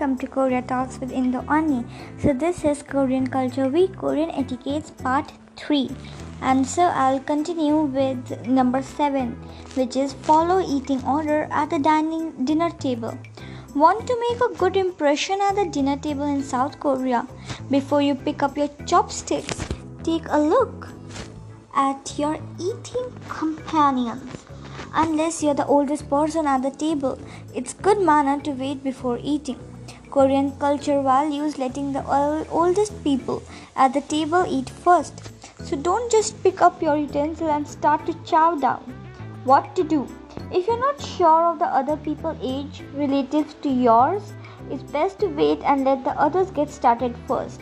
welcome to Korea Talks with Indo unnie. So this is Korean Culture Week, Korean Etiquettes Part 3. And so I'll continue with number 7, which is follow eating order at the dining dinner table. Want to make a good impression at the dinner table in South Korea? Before you pick up your chopsticks, take a look at your eating companions unless you're the oldest person at the table. It's good manner to wait before eating. Korean culture values letting the oldest people at the table eat first. So don't just pick up your utensil and start to chow down. What to do? If you're not sure of the other people's age relative to yours, it's best to wait and let the others get started first.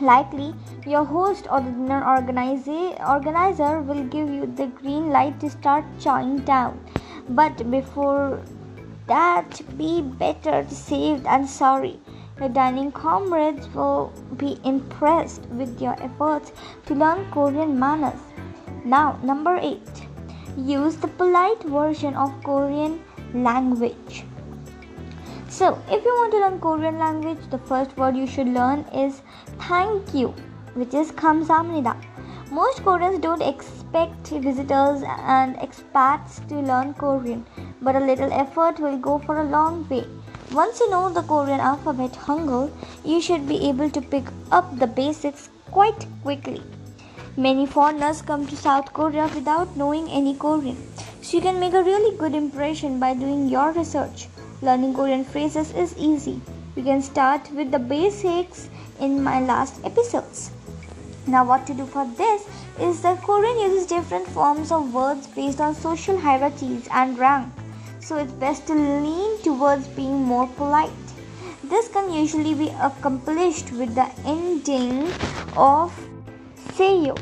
Likely, your host or the dinner organizer will give you the green light to start chowing down. But before that, be better safe than sorry. Your dining comrades will be impressed with your efforts to learn Korean manners. Now, number 8. Use the polite version of Korean language. So, if you want to learn Korean language, the first word you should learn is thank you, which is kamsamnida. Most Koreans don't expect visitors and expats to learn Korean, but a little effort will go for a long way. Once you know the Korean alphabet Hangul, you should be able to pick up the basics quite quickly. Many foreigners come to South Korea without knowing any Korean, so you can make a really good impression by doing your research. Learning Korean phrases is easy. You can start with the basics in my last episodes. Now, what to do for this is that Korean uses different forms of words based on social hierarchies and rank, so it's best to lean towards being more polite. This can usually be accomplished with the ending of seyo.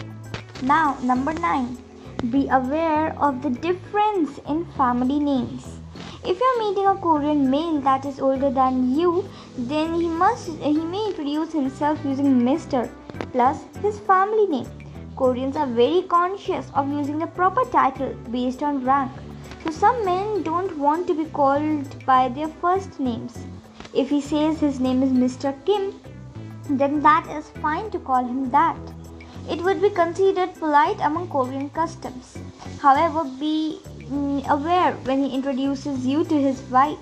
Now, number 9. Be aware of the difference in family names. If you're meeting a Korean male that is older than you, then he must he may introduce himself using Mr. plus his family name. Koreans are very conscious of using the proper title based on rank. So some men don't want to be called by their first names. If he says his name is Mr. Kim, then that is fine to call him that. It would be considered polite among Korean customs. However, be Mm, aware when he introduces you to his wife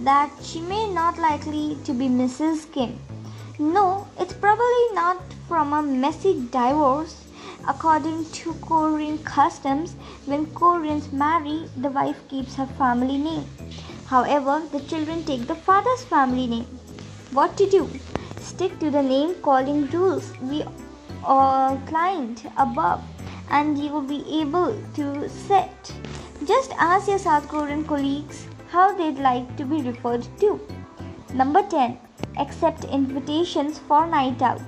that she may not likely to be Mrs. Kim. No, it's probably not from a messy divorce. According to Korean customs, when Koreans marry, the wife keeps her family name. However, the children take the father's family name. What to do? Stick to the name calling rules we outlined above, and you will be able to set just ask your South Korean colleagues how they'd like to be referred to. Number 10. Accept invitations for night out.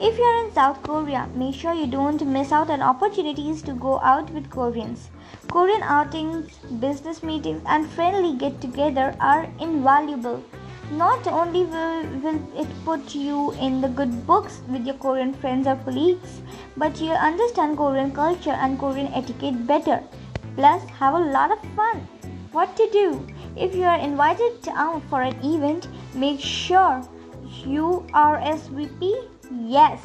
If you're in South Korea, make sure you don't miss out on opportunities to go out with Koreans. Korean outings, business meetings, and friendly get together are invaluable. Not only will, will it put you in the good books with your Korean friends or colleagues, but you'll understand Korean culture and Korean etiquette better plus have a lot of fun. What to do? If you are invited out for an event, make sure you RSVP yes.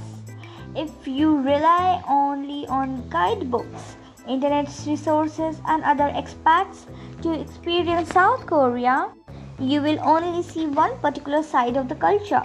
If you rely only on guidebooks, internet resources, and other expats to experience South Korea, you will only see one particular side of the culture.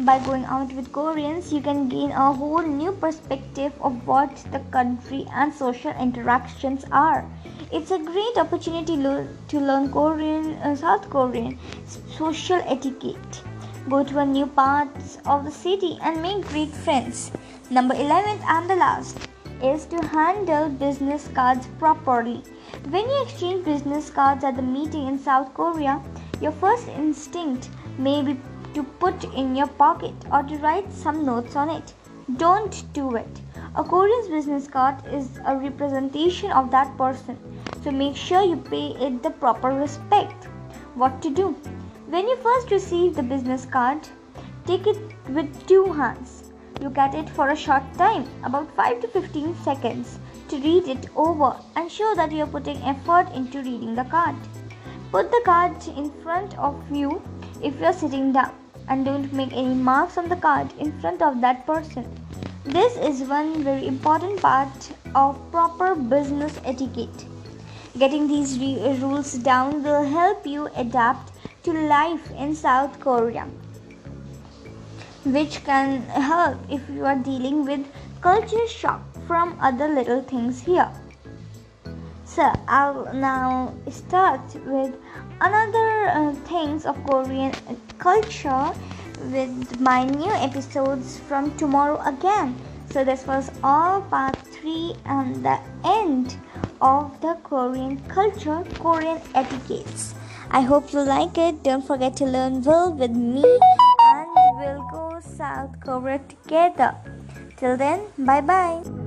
By going out with Koreans, you can gain a whole new perspective of what the country and social interactions are. It's a great opportunity to learn Korean, uh, South Korean social etiquette. Go to a new part of the city and make great friends. Number 11 and the last is to handle business cards properly. When you exchange business cards at the meeting in South Korea, your first instinct may be to put in your pocket or to write some notes on it. Don't do it. A Korean's business card is a representation of that person so make sure you pay it the proper respect. What to do? When you first receive the business card, take it with two hands. Look at it for a short time, about 5 to 15 seconds, to read it over and show that you are putting effort into reading the card. Put the card in front of you if you're sitting down and don't make any marks on the card in front of that person. This is one very important part of proper business etiquette. Getting these re- rules down will help you adapt to life in South Korea, which can help if you are dealing with culture shock from other little things here. So I'll now start with another uh, things of Korean culture with my new episodes from tomorrow again. So this was all part 3 and the end of the Korean culture, Korean etiquettes. I hope you like it. Don't forget to learn well with me and we'll go South Korea together. Till then, bye bye.